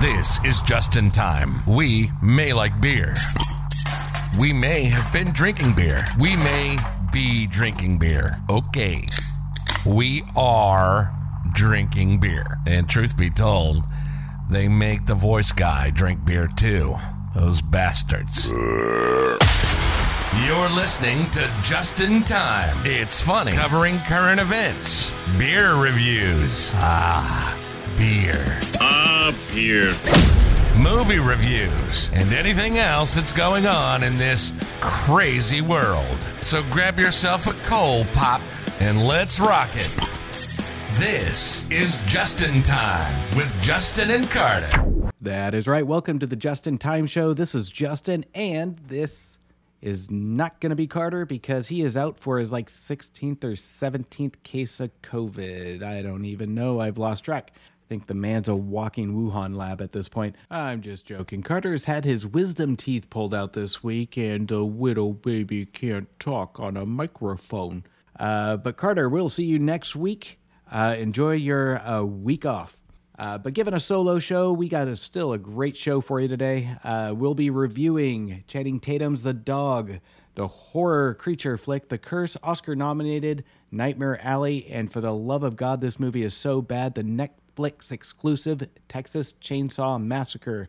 This is just in time. We may like beer. We may have been drinking beer. We may be drinking beer. Okay. We are drinking beer. And truth be told, they make the voice guy drink beer too. Those bastards. You're listening to Just in Time. It's funny, covering current events, beer reviews. Ah, beer. Up here. Movie reviews, and anything else that's going on in this crazy world. So grab yourself a cold pop and let's rock it. This is Just in Time with Justin and Carter. That is right. Welcome to the Justin Time Show. This is Justin, and this is not going to be Carter because he is out for his like 16th or 17th case of COVID. I don't even know. I've lost track. Think the man's a walking Wuhan lab at this point. I'm just joking. Carter's had his wisdom teeth pulled out this week, and the little baby can't talk on a microphone. Uh, but Carter, we'll see you next week. Uh, enjoy your uh, week off. Uh, but given a solo show, we got a, still a great show for you today. Uh, we'll be reviewing Channing Tatum's The Dog, the horror creature flick, The Curse, Oscar nominated Nightmare Alley, and for the love of God, this movie is so bad, the Netflix exclusive Texas Chainsaw Massacre.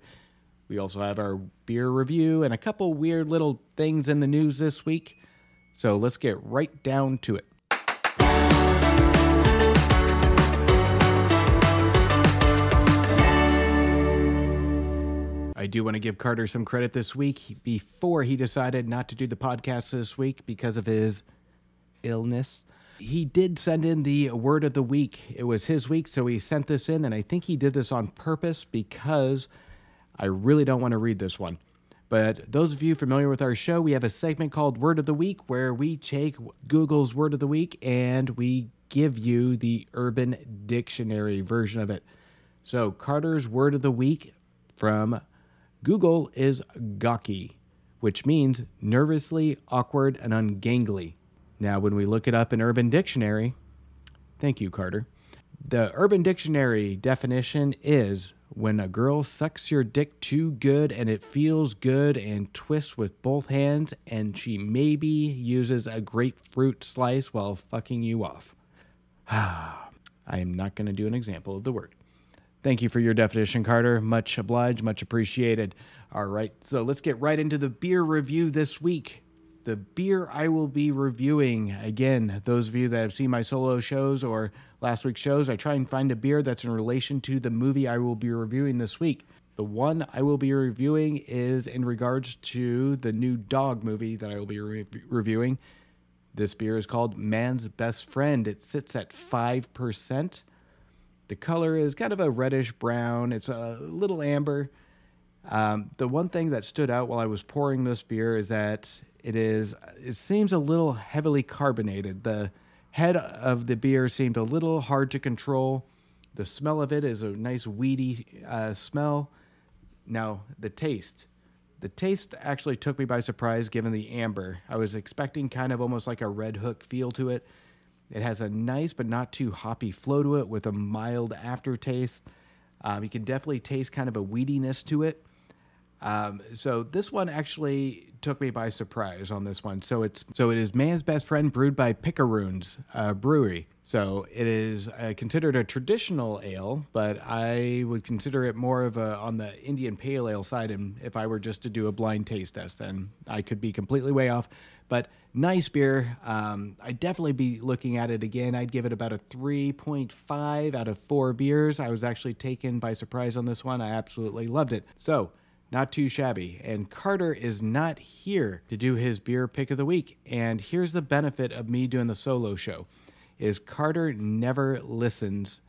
We also have our beer review and a couple weird little things in the news this week. So let's get right down to it. I do want to give Carter some credit this week before he decided not to do the podcast this week because of his illness. He did send in the word of the week. It was his week, so he sent this in, and I think he did this on purpose because I really don't want to read this one. But those of you familiar with our show, we have a segment called Word of the Week where we take Google's Word of the Week and we give you the Urban Dictionary version of it. So, Carter's Word of the Week from Google is gawky, which means nervously awkward and ungangly. Now, when we look it up in Urban Dictionary, thank you, Carter. The Urban Dictionary definition is when a girl sucks your dick too good and it feels good and twists with both hands, and she maybe uses a grapefruit slice while fucking you off. I am not going to do an example of the word. Thank you for your definition, Carter. Much obliged, much appreciated. All right, so let's get right into the beer review this week. The beer I will be reviewing, again, those of you that have seen my solo shows or last week's shows, I try and find a beer that's in relation to the movie I will be reviewing this week. The one I will be reviewing is in regards to the new dog movie that I will be re- reviewing. This beer is called Man's Best Friend. It sits at 5%. The color is kind of a reddish brown. It's a little amber. Um, the one thing that stood out while I was pouring this beer is that it is it seems a little heavily carbonated. The head of the beer seemed a little hard to control. The smell of it is a nice weedy uh, smell. Now the taste. The taste actually took me by surprise given the amber. I was expecting kind of almost like a Redhook feel to it. It has a nice but not too hoppy flow to it with a mild aftertaste. Um, you can definitely taste kind of a weediness to it. Um, so this one actually took me by surprise on this one. So it's so it is Man's Best Friend brewed by Picaroons uh, Brewery. So it is uh, considered a traditional ale, but I would consider it more of a on the Indian Pale Ale side. And if I were just to do a blind taste test, then I could be completely way off. But nice beer. Um, I'd definitely be looking at it again. I'd give it about a 3.5 out of four beers. I was actually taken by surprise on this one. I absolutely loved it. So not too shabby. And Carter is not here to do his beer pick of the week. And here's the benefit of me doing the solo show is Carter never listens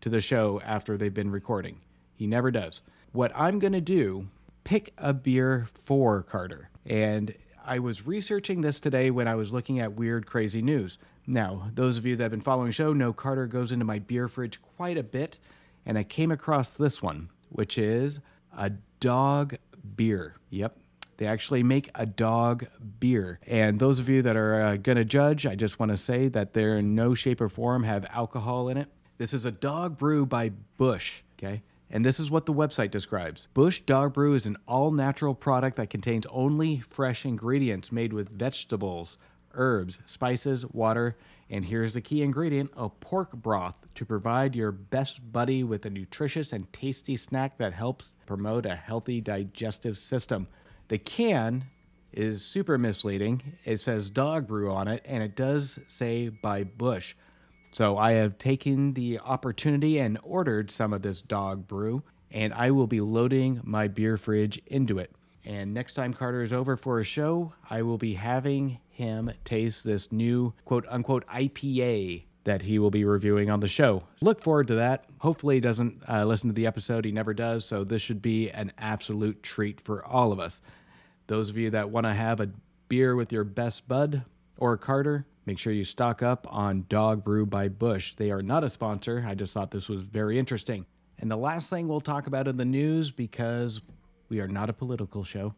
to the show after they've been recording. He never does. What I'm going to do, pick a beer for Carter. And I was researching this today when I was looking at weird crazy news. Now, those of you that have been following the show know Carter goes into my beer fridge quite a bit, and I came across this one, which is a dog beer. Yep. They actually make a dog beer. And those of you that are uh, going to judge, I just want to say that they're in no shape or form have alcohol in it. This is a dog brew by Busch. Okay. And this is what the website describes Busch Dog Brew is an all natural product that contains only fresh ingredients made with vegetables, herbs, spices, water, and here's the key ingredient a pork broth to provide your best buddy with a nutritious and tasty snack that helps promote a healthy digestive system. The can is super misleading. It says dog brew on it, and it does say by Busch. So I have taken the opportunity and ordered some of this dog brew, and I will be loading my beer fridge into it. And next time Carter is over for a show, I will be having him taste this new quote unquote IPA that he will be reviewing on the show. Look forward to that. Hopefully, he doesn't uh, listen to the episode. He never does. So, this should be an absolute treat for all of us. Those of you that want to have a beer with your best bud or Carter, make sure you stock up on Dog Brew by Busch. They are not a sponsor. I just thought this was very interesting. And the last thing we'll talk about in the news, because we are not a political show,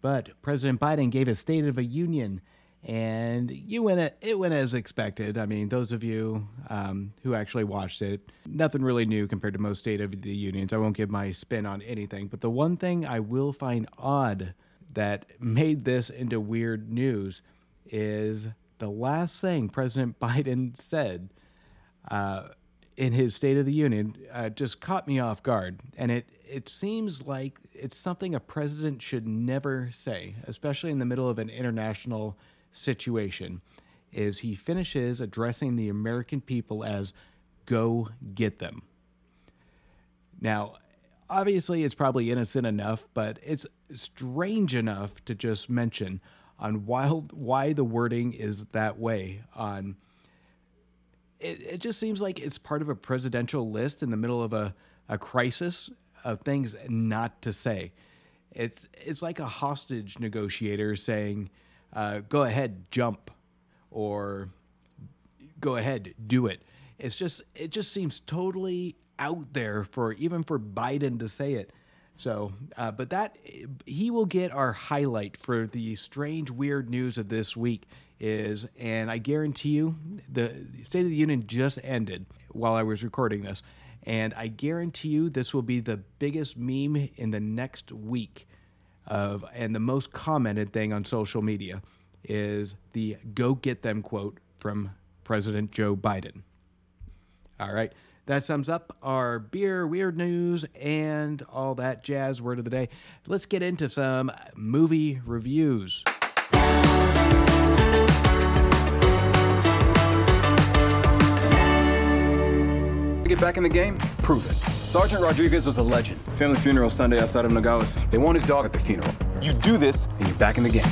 but President Biden gave a State of a Union and you went it, went as expected. I mean, those of you um, who actually watched it, nothing really new compared to most State of the Unions. I won't give my spin on anything, but the one thing I will find odd that made this into weird news is the last thing President Biden said uh, in his State of the Union uh, just caught me off guard, and it it seems like it's something a president should never say, especially in the middle of an international situation. Is he finishes addressing the American people as "go get them." Now, obviously, it's probably innocent enough, but it's strange enough to just mention on why why the wording is that way on it, it just seems like it's part of a presidential list in the middle of a, a crisis of things not to say. It's it's like a hostage negotiator saying, uh, "Go ahead, jump," or "Go ahead, do it." It's just it just seems totally out there for even for Biden to say it. So, uh, but that he will get our highlight for the strange, weird news of this week is, and I guarantee you, the State of the Union just ended while I was recording this, and I guarantee you this will be the biggest meme in the next week of, and the most commented thing on social media is the "Go get them" quote from President Joe Biden. All right. That sums up our beer weird news and all that jazz word of the day. Let's get into some movie reviews. Get back in the game? Prove it. Sergeant Rodriguez was a legend. Family funeral Sunday outside of Nogales. They want his dog at the funeral. You do this, and you're back in the game.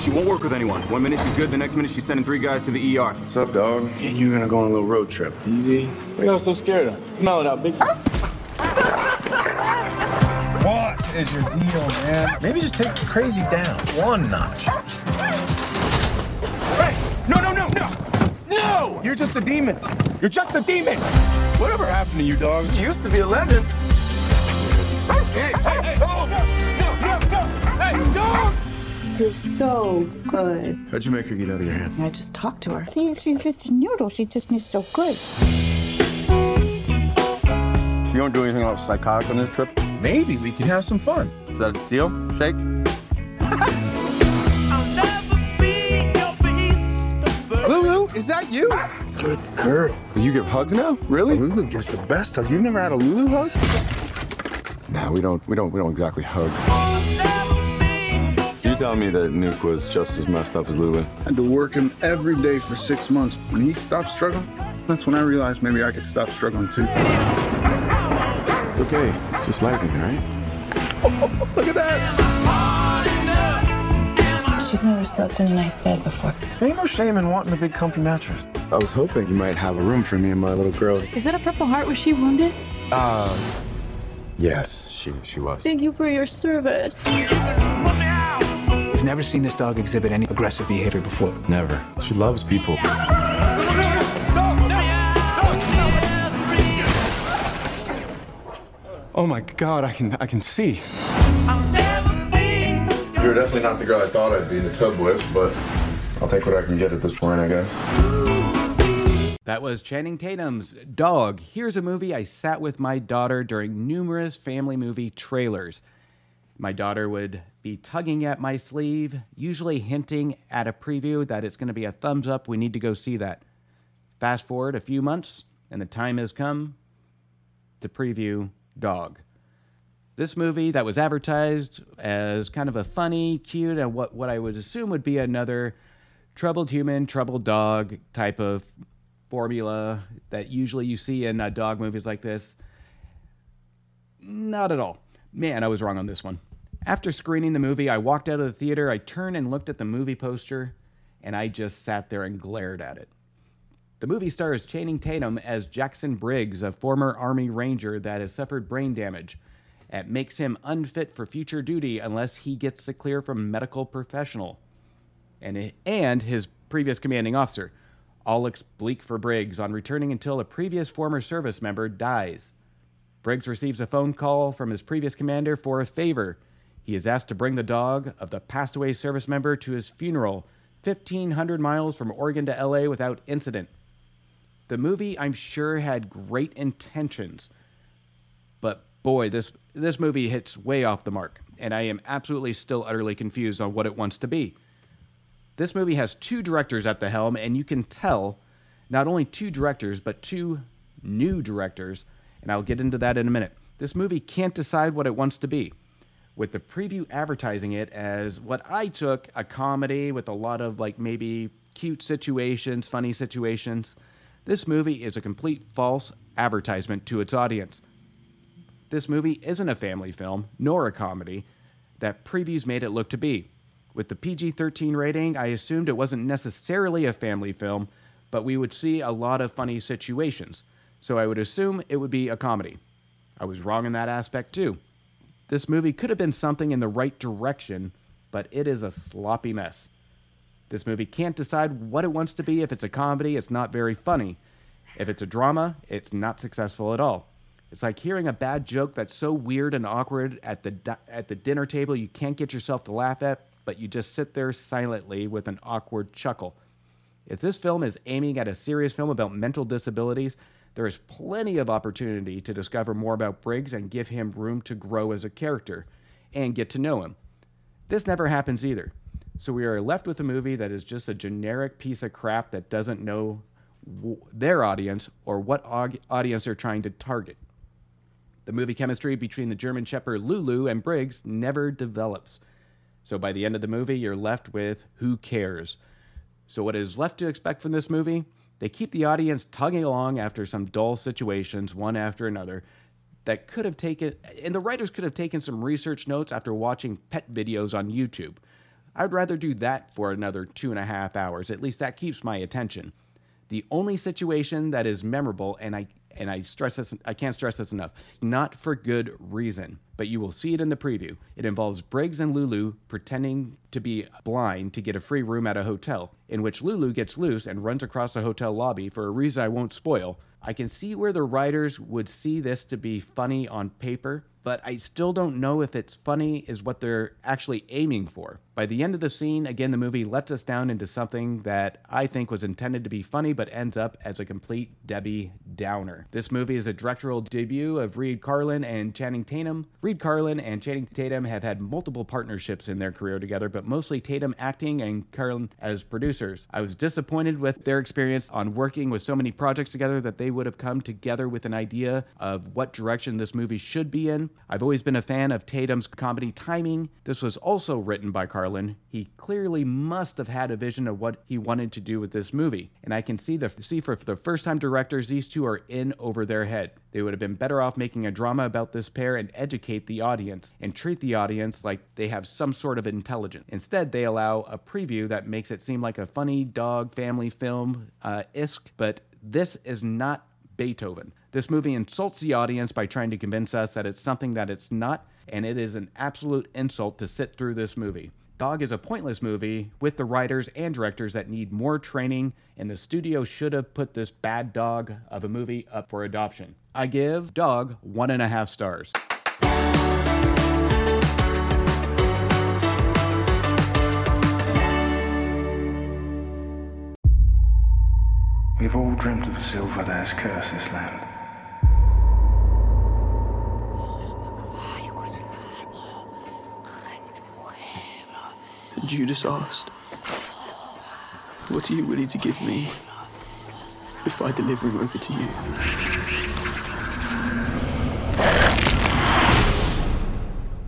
She won't work with anyone. One minute she's good, the next minute she's sending three guys to the ER. What's up, dog? And you're gonna go on a little road trip. Easy. What y'all so scared of? Smell it out, big time. What is your deal, man? Maybe just take crazy down one notch. Hey! No, no, no, no! No! You're just a demon. You're just a demon. Whatever happened to you, dog? You used to be a legend. Hey, hey, hey! Oh, no, no, no, no! Hey, dog! You're so good. How'd you make her get out of your hand? I just talked to her. See, she's just a noodle. She just is so good. You don't do anything else psychotic on this trip? Maybe we can have some fun. Is that a deal? Shake? Lulu, is that you? Good girl. You give hugs now? Really? Lulu gives the best hug. You've never had a Lulu hug? Nah, we don't. We don't. We don't exactly hug. So you telling me that Nuke was just as messed up as Lulu? I had to work him every day for six months. When he stopped struggling, that's when I realized maybe I could stop struggling too. It's okay. It's just lightning, right? Look at that! She's never slept in a nice bed before. Ain't no shame in wanting a big comfy mattress. I was hoping you might have a room for me and my little girl. Is that a Purple Heart? Was she wounded? Uh, yes, she she was. Thank you for your service. I've never seen this dog exhibit any aggressive behavior before. Never. She loves people. Oh my God! I can I can see. You're definitely not the girl I thought I'd be in the tub with, but I'll take what I can get at this point, I guess. That was Channing Tatum's Dog. Here's a movie I sat with my daughter during numerous family movie trailers. My daughter would be tugging at my sleeve, usually hinting at a preview that it's going to be a thumbs up. We need to go see that. Fast forward a few months, and the time has come to preview Dog. This movie that was advertised as kind of a funny, cute, and what, what I would assume would be another troubled human, troubled dog type of formula that usually you see in uh, dog movies like this. Not at all. Man, I was wrong on this one. After screening the movie, I walked out of the theater, I turned and looked at the movie poster, and I just sat there and glared at it. The movie stars Channing Tatum as Jackson Briggs, a former Army Ranger that has suffered brain damage. It makes him unfit for future duty unless he gets the clear from medical professional. And, and his previous commanding officer. All looks bleak for Briggs on returning until a previous former service member dies. Briggs receives a phone call from his previous commander for a favor. He is asked to bring the dog of the passed away service member to his funeral, 1,500 miles from Oregon to LA without incident. The movie, I'm sure, had great intentions, but boy, this, this movie hits way off the mark, and I am absolutely still utterly confused on what it wants to be. This movie has two directors at the helm, and you can tell not only two directors, but two new directors, and I'll get into that in a minute. This movie can't decide what it wants to be. With the preview advertising it as what I took a comedy with a lot of like maybe cute situations, funny situations, this movie is a complete false advertisement to its audience. This movie isn't a family film, nor a comedy that previews made it look to be. With the PG 13 rating, I assumed it wasn't necessarily a family film, but we would see a lot of funny situations, so I would assume it would be a comedy. I was wrong in that aspect too. This movie could have been something in the right direction, but it is a sloppy mess. This movie can't decide what it wants to be. If it's a comedy, it's not very funny. If it's a drama, it's not successful at all. It's like hearing a bad joke that's so weird and awkward at the at the dinner table you can't get yourself to laugh at, but you just sit there silently with an awkward chuckle. If this film is aiming at a serious film about mental disabilities, there is plenty of opportunity to discover more about Briggs and give him room to grow as a character and get to know him. This never happens either. So we are left with a movie that is just a generic piece of crap that doesn't know their audience or what audience they're trying to target. The movie chemistry between the German Shepherd Lulu and Briggs never develops. So by the end of the movie, you're left with who cares? So, what is left to expect from this movie? They keep the audience tugging along after some dull situations, one after another, that could have taken, and the writers could have taken some research notes after watching pet videos on YouTube. I'd rather do that for another two and a half hours. At least that keeps my attention. The only situation that is memorable, and I and I stress this, I can't stress this enough. It's not for good reason, but you will see it in the preview. It involves Briggs and Lulu pretending to be blind to get a free room at a hotel, in which Lulu gets loose and runs across the hotel lobby for a reason I won't spoil. I can see where the writers would see this to be funny on paper, but I still don't know if it's funny is what they're actually aiming for. By the end of the scene, again, the movie lets us down into something that I think was intended to be funny, but ends up as a complete Debbie Downer. This movie is a directorial debut of Reid Carolin and Channing Tatum. Reid Carolin and Channing Tatum have had multiple partnerships in their career together, but mostly Tatum acting and Carolin as producers. I was disappointed with their experience on working with so many projects together that they would have come together with an idea of what direction this movie should be in. I've always been a fan of Tatum's comedy timing. This was also written by Carolin. He clearly must have had a vision of what he wanted to do with this movie. And I can see the see for the first time directors, these two are in over their head. They would have been better off making a drama about this pair and educate the audience and treat the audience like they have some sort of intelligence. Instead, they allow a preview that makes it seem like a funny dog family film uh, isk, but this is not Beethoven. This movie insults the audience by trying to convince us that it's something that it's not, and it is an absolute insult to sit through this movie. Dog is a pointless movie with the writers and directors that need more training, and the studio should have put this bad dog of a movie up for adoption. I give Dog one and a half stars. We've all dreamt of silver that has cursed this land. And Judas asked, What are you willing to give me if I deliver him over to you?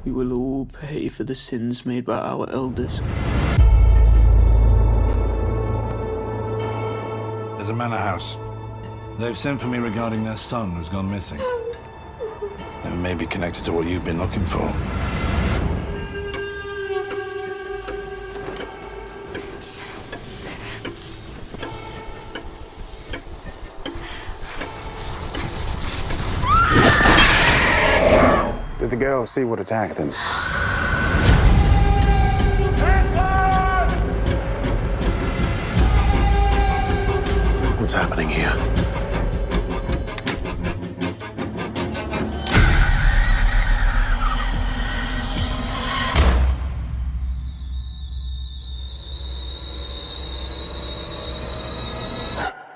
We will all pay for the sins made by our elders. A manor house. They've sent for me regarding their son who's gone missing. It may be connected to what you've been looking for. Did the girl see what attacked them? Happening here?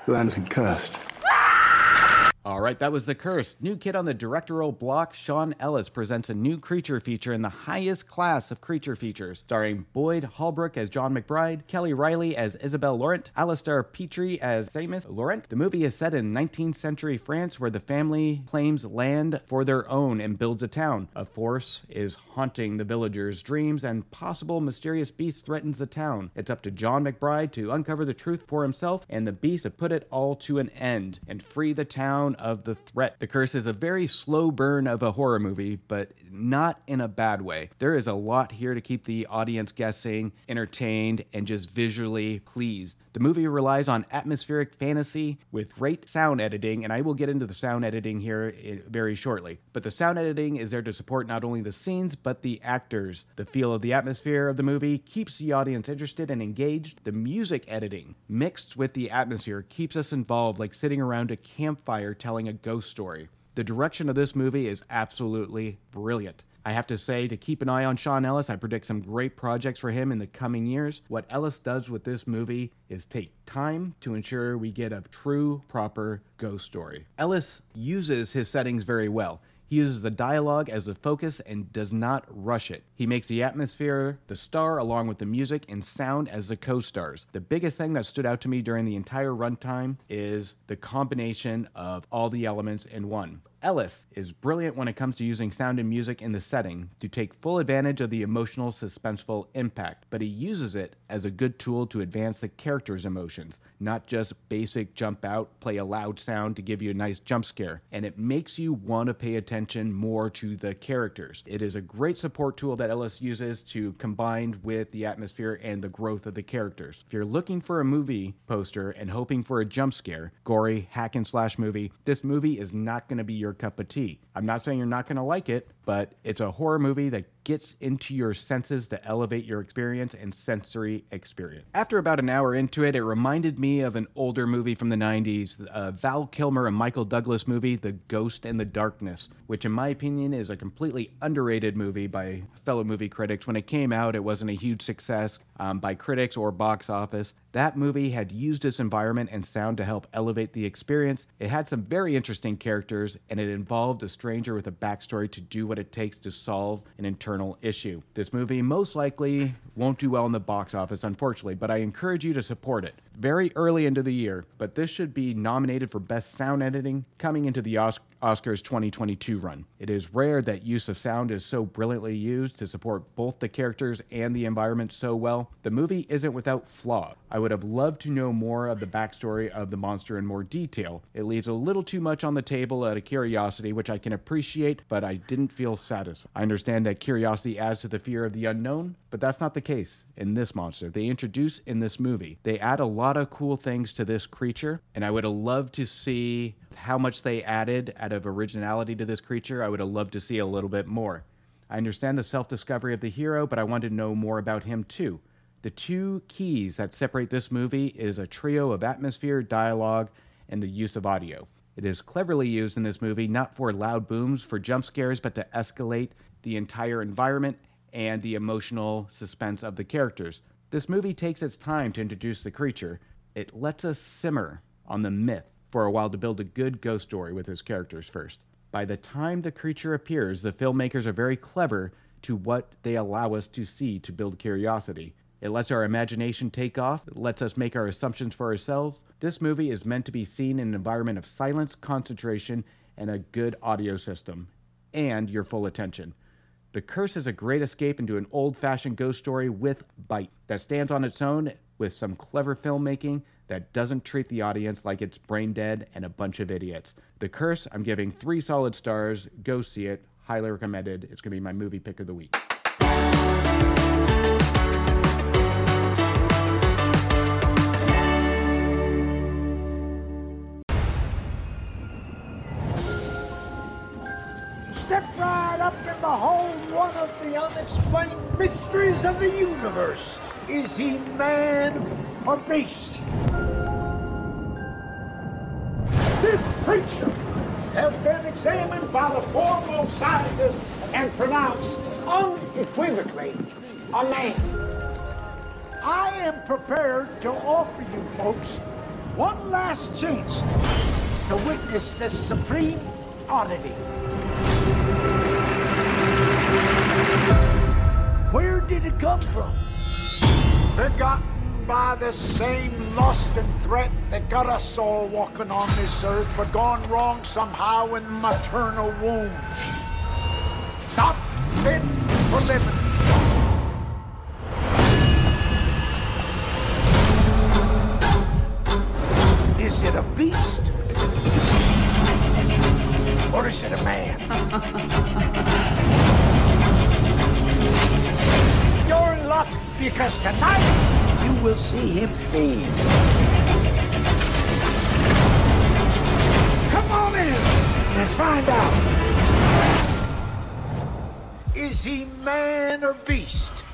Been cursed. Right, that was The Curse. New kid on the directorial block, Sean Ellis presents a new creature feature in the highest class of creature features, starring Boyd Holbrook as John McBride, Kelly Reilly as Isabel Laurent, Alistair Petrie as Seamus Laurent. The movie is set in 19th century France where the family claims land for their own and builds a town. A force is haunting the villagers' dreams and possible mysterious beast threatens the town. It's up to John McBride to uncover the truth for himself and the beast to put it all to an end and free the town of the threat. The Curse is a very slow burn of a horror movie, but not in a bad way. There is a lot here to keep the audience guessing, entertained, and just visually pleased. The movie relies on atmospheric fantasy with great sound editing, and I will get into the sound editing here eh, very shortly. But the sound editing is there to support not only the scenes, but the actors. The feel of the atmosphere of the movie keeps the audience interested and engaged. The music editing, mixed with the atmosphere, keeps us involved like sitting around a campfire telling a ghost story. The direction of this movie is absolutely brilliant. I have to say to keep an eye on Sean Ellis. I predict some great projects for him in the coming years. What Ellis does with this movie is take time to ensure we get a true, proper ghost story. Ellis uses his settings very well. He uses the dialogue as the focus and does not rush it. He makes the atmosphere the star along with the music and sound as the co stars. The biggest thing that stood out to me during the entire runtime is the combination of all the elements in one. Ellis is brilliant when it comes to using sound and music in the setting to take full advantage of the emotional, suspenseful impact, but he uses it as a good tool to advance the character's emotions, not just basic jump out, play a loud sound to give you a nice jump scare. And it makes you want to pay attention more to the characters. It is a great support tool that Ellis uses to combine with the atmosphere and the growth of the characters. If you're looking for a movie poster and hoping for a jump scare, gory, hack and slash movie, this movie is not going to be your cup of tea. I'm not saying you're not going to like it, but it's a horror movie that gets into your senses to elevate your experience and sensory experience. After about an hour into it, it reminded me of an older movie from the 90s, uh, Val Kilmer and Michael Douglas movie, The Ghost and the Darkness, which, in my opinion, is a completely underrated movie by fellow movie critics. When it came out, it wasn't a huge success um, by critics or box office. That movie had used its environment and sound to help elevate the experience. It had some very interesting characters, and it involved a stranger with a backstory to do what it takes to solve an internal issue. This movie most likely won't do well in the box office, unfortunately, but I encourage you to support it. Very early into the year, but this should be nominated for Best Sound Editing coming into the Os- Oscars 2022 run. It is rare that use of sound is so brilliantly used to support both the characters and the environment so well. The movie isn't without flaw. I would have loved to know more of the backstory of the monster in more detail. It leaves a little too much on the table out of curiosity, which I can appreciate, but I didn't feel satisfied. I understand that curiosity adds to the fear of the unknown, but that's not the case in this monster. They introduce in this movie, they add a lot of cool things to this creature, and I would have loved to see how much they added out of originality to this creature. I would have loved to see a little bit more. I understand the self discovery of the hero, but I wanted to know more about him too. The two keys that separate this movie is a trio of atmosphere, dialogue, and the use of audio. It is cleverly used in this movie, not for loud booms, for jump scares, but to escalate the entire environment and the emotional suspense of the characters. This movie takes its time to introduce the creature. It lets us simmer on the myth for a while to build a good ghost story with his characters first. By the time the creature appears, the filmmakers are very clever to what they allow us to see to build curiosity. It lets our imagination take off, it lets us make our assumptions for ourselves. This movie is meant to be seen in an environment of silence, concentration, and a good audio system, and your full attention. The Curse is a great escape into an old fashioned ghost story with bite that stands on its own with some clever filmmaking that doesn't treat the audience like it's brain dead and a bunch of idiots. The Curse, I'm giving three solid stars. Go see it. Highly recommended. It's going to be my movie pick of the week. Step right up and behold one of the unexplained mysteries of the universe. Is he man or beast? This creature has been examined by the foremost scientists and pronounced unequivocally a man. I am prepared to offer you folks one last chance to witness this supreme oddity. Where did it come from? Begotten by the same lust and threat that got us all walking on this earth, but gone wrong somehow in maternal womb. Not fit for living. Because tonight you will see him feed. Come on in and find out. Is he man or beast?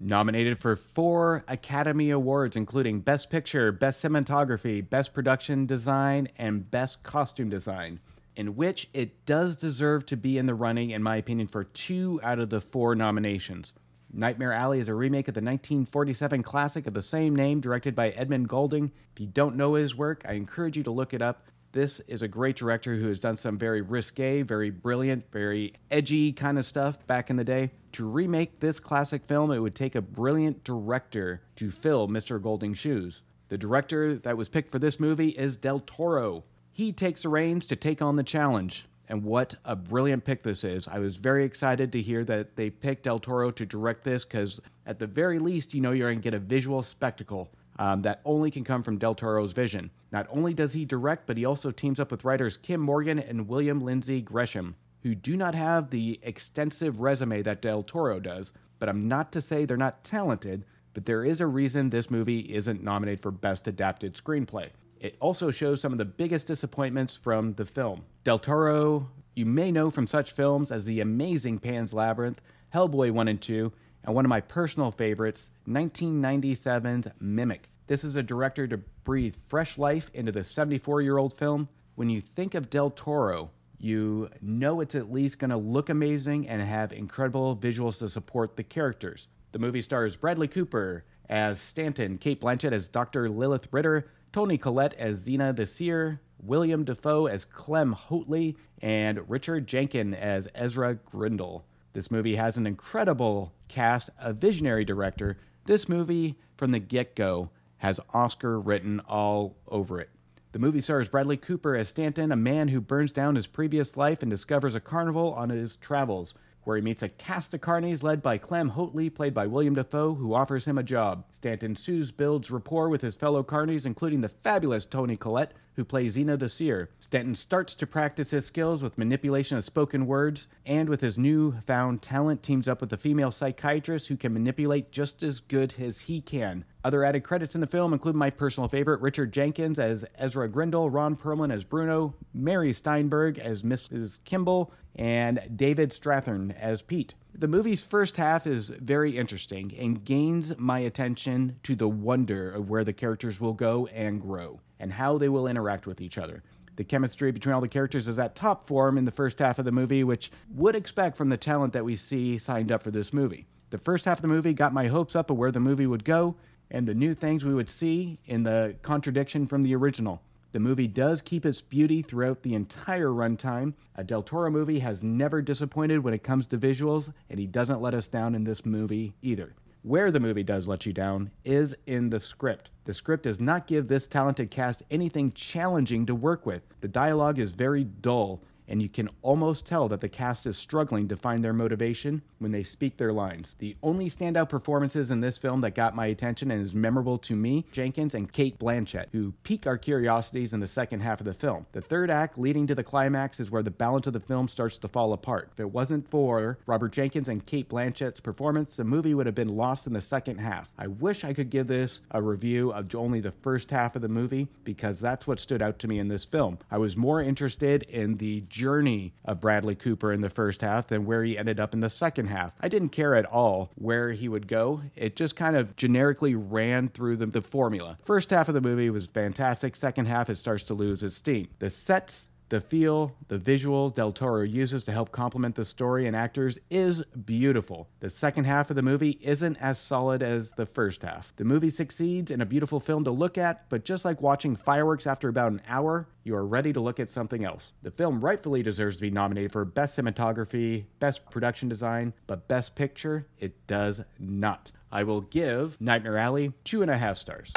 Nominated for four Academy Awards, including Best Picture, Best Cinematography, Best Production Design, and Best Costume Design, in which it does deserve to be in the running, in my opinion, for two out of the four nominations. Nightmare Alley is a remake of the 1947 classic of the same name, directed by Edmund Goulding. If you don't know his work, I encourage you to look it up. This is a great director who has done some very risque, very brilliant, very edgy kind of stuff back in the day. To remake this classic film, it would take a brilliant director to fill Mr. Goulding's shoes. The director that was picked for this movie is Del Toro. He takes the reins to take on the challenge. And what a brilliant pick this is. I was very excited to hear that they picked Del Toro to direct this because, at the very least, you know you're going to get a visual spectacle um, that only can come from Del Toro's vision. Not only does he direct, but he also teams up with writers Kim Morgan and William Lindsay Gresham, who do not have the extensive resume that Del Toro does. But I'm not to say they're not talented, but there is a reason this movie isn't nominated for Best Adapted Screenplay. It also shows some of the biggest disappointments from the film. Del Toro, you may know from such films as the amazing Pan's Labyrinth, Hellboy 1 and 2, and one of my personal favorites, 1997's Mimic. This is a director to breathe fresh life into the 74 year old film. When you think of Del Toro, you know it's at least going to look amazing and have incredible visuals to support the characters. The movie stars Bradley Cooper as Stanton, Cate Blanchett as Dr. Lilith Ritter, Toni Collette as Zeena the Seer, Willem Dafoe as Clem Hotley, and Richard Jenkin as Ezra Grindle. This movie has an incredible cast, a visionary director. This movie, from the get go, has Oscar written all over it. The movie stars Bradley Cooper as Stanton, a man who burns down his previous life and discovers a carnival on his travels, where he meets a cast of carnies led by Clem Hotley, played by Willem Dafoe, who offers him a job. Stanton soon builds rapport with his fellow carnies, including the fabulous Toni Collette, who plays Zeena the Seer. Stanton starts to practice his skills with manipulation of spoken words, and with his newfound talent, teams up with a female psychiatrist who can manipulate just as good as he can. Other added credits in the film include my personal favorite Richard Jenkins as Ezra Grindle, Ron Perlman as Bruno, Mary Steenburgen as Mrs. Kimball, and David Strathairn as Pete. The movie's first half is very interesting and gains my attention to the wonder of where the characters will go and grow and how they will interact with each other. The chemistry between all the characters is at top form in the first half of the movie, which would expect from the talent that we see signed up for this movie. The first half of the movie got my hopes up of where the movie would go and the new things we would see in the contradiction from the original. The movie does keep its beauty throughout the entire runtime. A Del Toro movie has never disappointed when it comes to visuals, and he doesn't let us down in this movie either. Where the movie does let you down is in the script. The script does not give this talented cast anything challenging to work with. The dialogue is very dull, and you can almost tell that the cast is struggling to find their motivation when they speak their lines. The only standout performances in this film that got my attention and is memorable to me, Jenkins and Cate Blanchett, who pique our curiosities in the second half of the film. The third act leading to the climax is where the balance of the film starts to fall apart. If it wasn't for Robert Jenkins and Cate Blanchett's performance, the movie would have been lost in the second half. I wish I could give this a review of only the first half of the movie because that's what stood out to me in this film. I was more interested in the journey of Bradley Cooper in the first half than where he ended up in the second half. I didn't care at all where he would go. It just kind of generically ran through the, the formula. First half of the movie was fantastic. Second half, it starts to lose its steam. The sets the feel, the visuals Del Toro uses to help complement the story and actors is beautiful. The second half of the movie isn't as solid as the first half. The movie succeeds in a beautiful film to look at, but just like watching fireworks after about an hour, you are ready to look at something else. The film rightfully deserves to be nominated for Best Cinematography, Best Production Design, but Best Picture, it does not. I will give Nightmare Alley two and a half stars.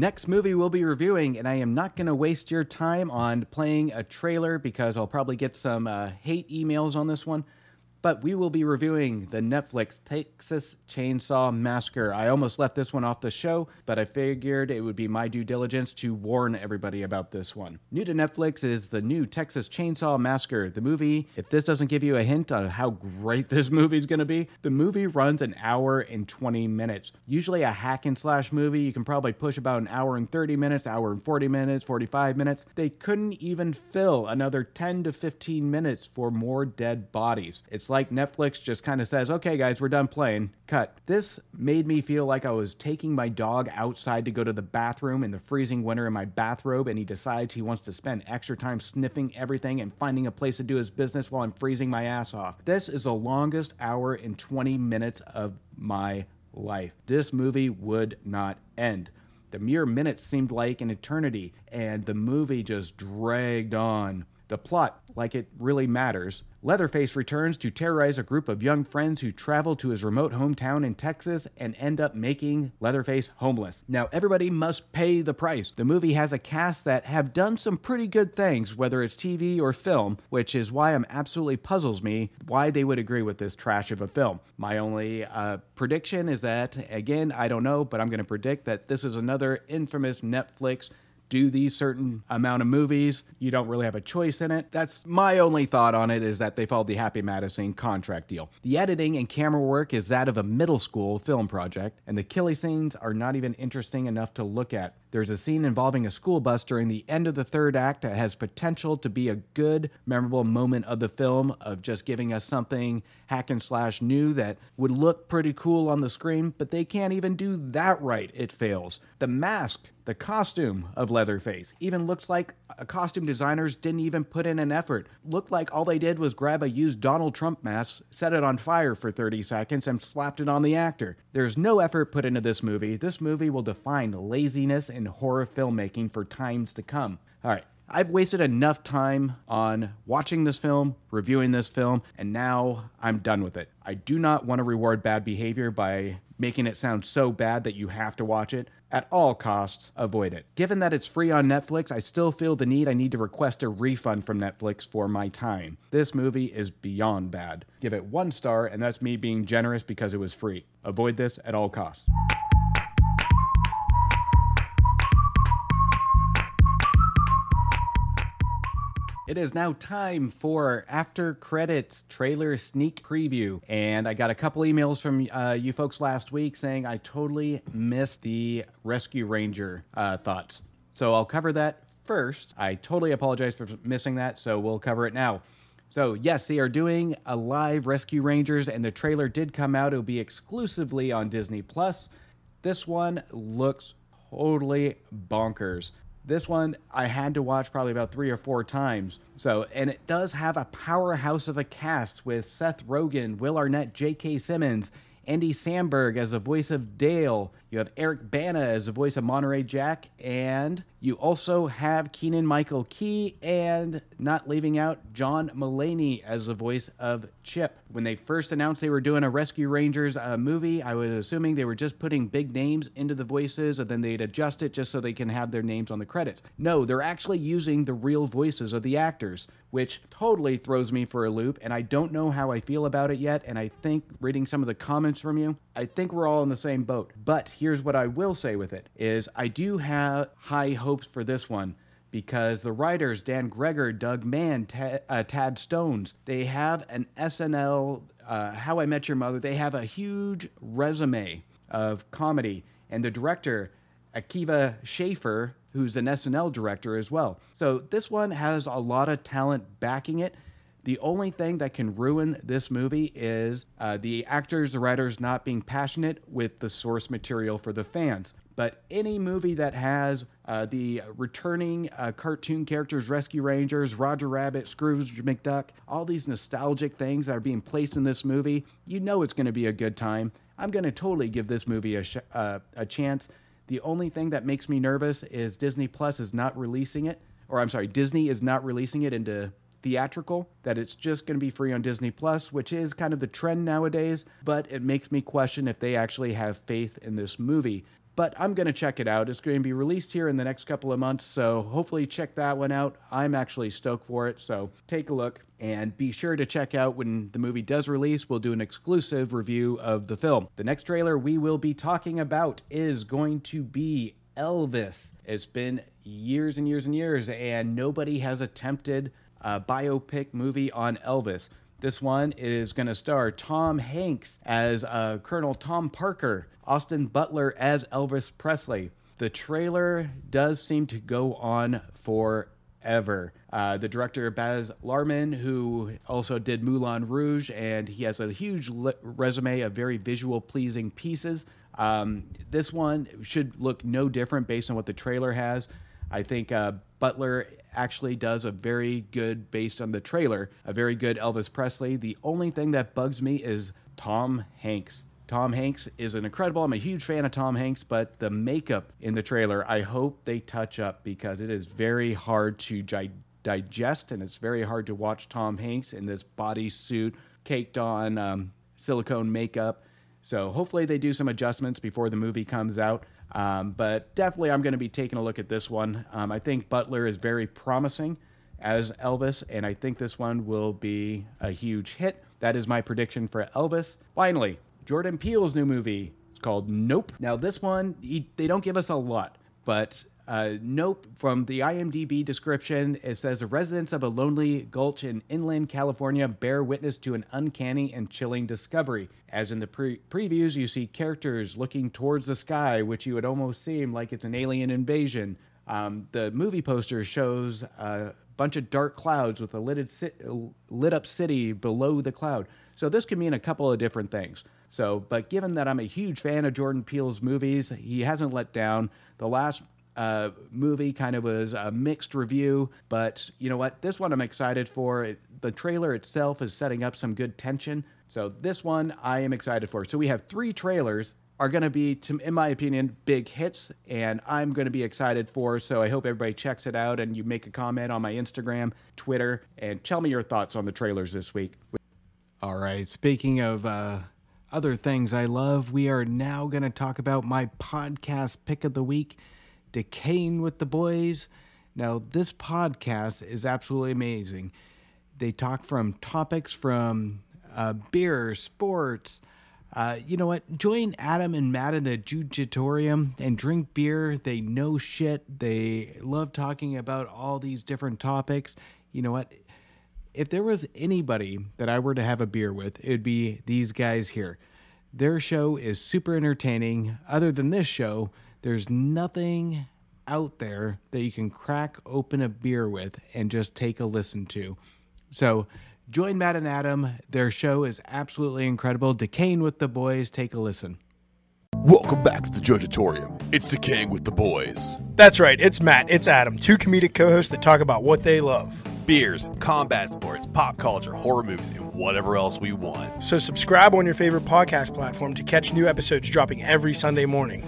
Next movie we'll be reviewing, and I am not going to waste your time on playing a trailer because I'll probably get some uh, hate emails on this one. But we will be reviewing the Netflix Texas Chainsaw Massacre. I almost left this one off the show, but I figured it would be my due diligence to warn everybody about this one. New to Netflix is the new Texas Chainsaw Massacre. The movie, if this doesn't give you a hint on how great this movie is going to be, the movie runs an hour and 20 minutes. Usually a hack and slash movie, you can probably push about an hour and 30 minutes, hour and 40 minutes, 45 minutes. They couldn't even fill another 10 to 15 minutes for more dead bodies. It's like Netflix just kind of says, okay, guys, we're done playing. Cut. This made me feel like I was taking my dog outside to go to the bathroom in the freezing winter in my bathrobe, and he decides he wants to spend extra time sniffing everything and finding a place to do his business while I'm freezing my ass off. This is the longest hour and 20 minutes of my life. This movie would not end. The mere minutes seemed like an eternity, and the movie just dragged on. The plot, like it really matters. Leatherface returns to terrorize a group of young friends who travel to his remote hometown in Texas and end up making Leatherface homeless. Now, everybody must pay the price. The movie has a cast that have done some pretty good things, whether it's TV or film, which is why I'm absolutely puzzles me why they would agree with this trash of a film. My only uh, prediction is that, again, I don't know, but I'm going to predict that this is another infamous Netflix do these certain amount of movies. You don't really have a choice in it. That's my only thought on it is that they followed the Happy Madison contract deal. The editing and camera work is that of a middle school film project, and the killing scenes are not even interesting enough to look at. There's a scene involving a school bus during the end of the third act that has potential to be a good, memorable moment of the film of just giving us something hack and slash new that would look pretty cool on the screen, but they can't even do that right. It fails. The mask the costume of Leatherface even looks like costume designers didn't even put in an effort. Looked like all they did was grab a used Donald Trump mask, set it on fire for 30 seconds, and slapped it on the actor. There's no effort put into this movie. This movie will define laziness in horror filmmaking for times to come. All right. I've wasted enough time on watching this film, reviewing this film, and now I'm done with it. I do not want to reward bad behavior by making it sound so bad that you have to watch it. At all costs, avoid it. Given that it's free on Netflix, I still feel the need I need to request a refund from Netflix for my time. This movie is beyond bad. Give it one star, and that's me being generous because it was free. Avoid this at all costs. It is now time for after credits trailer sneak preview. And I got a couple emails from uh, you folks last week saying I totally missed the Rescue Ranger uh, thoughts. So I'll cover that first. I totally apologize for missing that, so we'll cover it now. So, yes, they are doing a live Rescue Rangers, and the trailer did come out. It'll be exclusively on Disney Plus. This one looks totally bonkers This one I had to watch probably about three or four times. So, and it does have a powerhouse of a cast with Seth Rogen, Will Arnett, J.K. Simmons, Andy Samberg as the voice of Dale. You have Eric Bana as the voice of Monterey Jack, and you also have Keegan-Michael Key, and not leaving out John Mulaney as the voice of Chip. When they first announced they were doing a Rescue Rangers uh, movie, I was assuming they were just putting big names into the voices, and then they'd adjust it just so they can have their names on the credits. No, they're actually using the real voices of the actors, which totally throws me for a loop, and I don't know how I feel about it yet. And I think reading some of the comments from you, I think we're all in the same boat. But here's what I will say with it is I do have high hopes for this one because the writers Dan Gregor, Doug Mand, Tad, uh, Tad Stones, they have an SNL, uh, How I Met Your Mother. They have a huge resume of comedy, and the director Akiva Schaffer, who's an SNL director as well. So this one has a lot of talent backing it. The only thing that can ruin this movie is uh, the actors, the writers not being passionate with the source material for the fans. But any movie that has uh, the returning uh, cartoon characters, Rescue Rangers, Roger Rabbit, Scrooge McDuck, all these nostalgic things that are being placed in this movie, you know it's going to be a good time. I'm going to totally give this movie a, sh- uh, a chance. The only thing that makes me nervous is Disney Plus is not releasing it, or I'm sorry, Disney is not releasing it into theatrical, that it's just going to be free on Disney Plus, which is kind of the trend nowadays, but it makes me question if they actually have faith in this movie. But I'm going to check it out. It's going to be released here in the next couple of months, so hopefully check that one out. I'm actually stoked for it, so take a look and be sure to check out when the movie does release. We'll do an exclusive review of the film. The next trailer we will be talking about is going to be Elvis. It's been years and years and years, and nobody has attempted a biopic movie on Elvis. This one is going to star Tom Hanks as uh, Colonel Tom Parker, Austin Butler as Elvis Presley. The trailer does seem to go on forever. Uh, the director Baz Luhrmann, who also did Moulin Rouge, and he has a huge resume of very visual pleasing pieces. Um, this one should look no different based on what the trailer has. I think uh, Butler actually does a very good, based on the trailer, a very good Elvis Presley. The only thing that bugs me is Tom Hanks. Tom Hanks is an incredible. I'm a huge fan of Tom Hanks, but the makeup in the trailer, I hope they touch up because it is very hard to digest and it's very hard to watch Tom Hanks in this bodysuit, caked on um, silicone makeup. So hopefully they do some adjustments before the movie comes out. Um, but definitely, I'm going to be taking a look at this one. Um, I think Butler is very promising as Elvis, and I think this one will be a huge hit. That is my prediction for Elvis. Finally, Jordan Peele's new movie. It's called Nope. Now, this one, he, they don't give us a lot, but uh, nope, from the IMDb description, it says the residents of a lonely gulch in inland California bear witness to an uncanny and chilling discovery. As in the pre- previews, you see characters looking towards the sky, which you would almost seem like it's an alien invasion. Um, the movie poster shows a bunch of dark clouds with a lit, lit up city below the cloud. So this could mean a couple of different things. So, but given that I'm a huge fan of Jordan Peele's movies, he hasn't let down. The last uh, movie kind of was a mixed review, but you know what? This one I'm excited for. It, the trailer itself is setting up some good tension. So this one I am excited for. So we have three trailers are going to be, in my opinion, big hits, and I'm going to be excited for. So I hope everybody checks it out and you make a comment on my Instagram, Twitter, and tell me your thoughts on the trailers this week. All right. Speaking of uh, other things I love, we are now going to talk about my podcast pick of the week. Decaying with the Boys. Now, this podcast is absolutely amazing. They talk from topics from uh, beer, sports. Uh, you know what? Join Adam and Matt in the Jujatorium and drink beer. They know shit. They love talking about all these different topics. You know what? If there was anybody that I were to have a beer with, it would be these guys here. Their show is super entertaining. Other than this show, there's nothing out there that you can crack open a beer with and just take a listen to. So join Matt and Adam. Their show is absolutely incredible. Decaying with the Boys. Take a listen. Welcome back to the Judgeatorium. It's Decaying with the Boys. That's right, it's Matt, it's Adam, two comedic co hosts that talk about what they love beers, combat sports, pop culture, horror movies, and whatever else we want. So, subscribe on your favorite podcast platform to catch new episodes dropping every Sunday morning.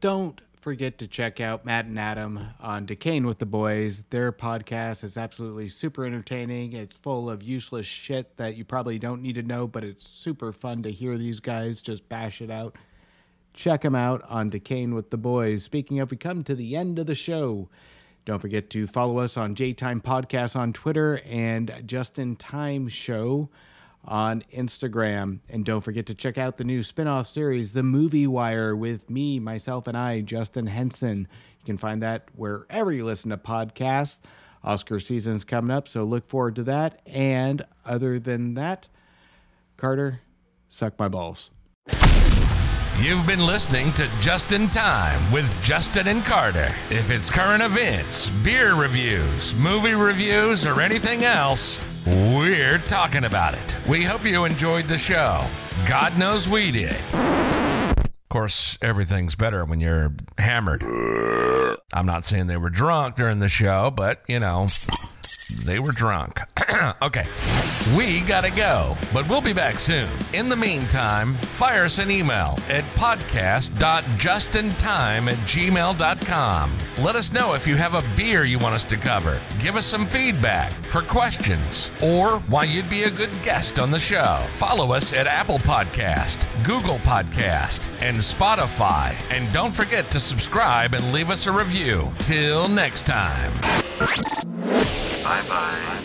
Don't forget to check out Matt and Adam on Decaying with the Boys. Their podcast is absolutely super entertaining. It's full of useless shit that you probably don't need to know, but it's super fun to hear these guys just bash it out. Check them out on Decaying with the Boys. Speaking of, we come to the end of the show. Don't forget to follow us on J Time Podcast on Twitter and Just in Time Show on Instagram. And don't forget to check out the new spin off series, The Movie Wire, with me, myself, and I, Justin Henson. You can find that wherever you listen to podcasts. Oscar season's coming up, so look forward to that. And other than that, Carter, suck my balls. You've been listening to Just in Time with Justin and Carter. If it's current events, beer reviews, movie reviews, or anything else, we're talking about it. We hope you enjoyed the show. God knows we did. Of course, everything's better when you're hammered. I'm not saying they were drunk during the show, but you know. They were drunk. okay, we gotta go, but we'll be back soon. In the meantime, fire us an email at podcast.justintime at gmail.com. Let us know if you have a beer you want us to cover. Give us some feedback for questions or why you'd be a good guest on the show. Follow us at Apple Podcast, Google Podcast, and Spotify. And don't forget to subscribe and leave us a review. Till next time. Bye-bye.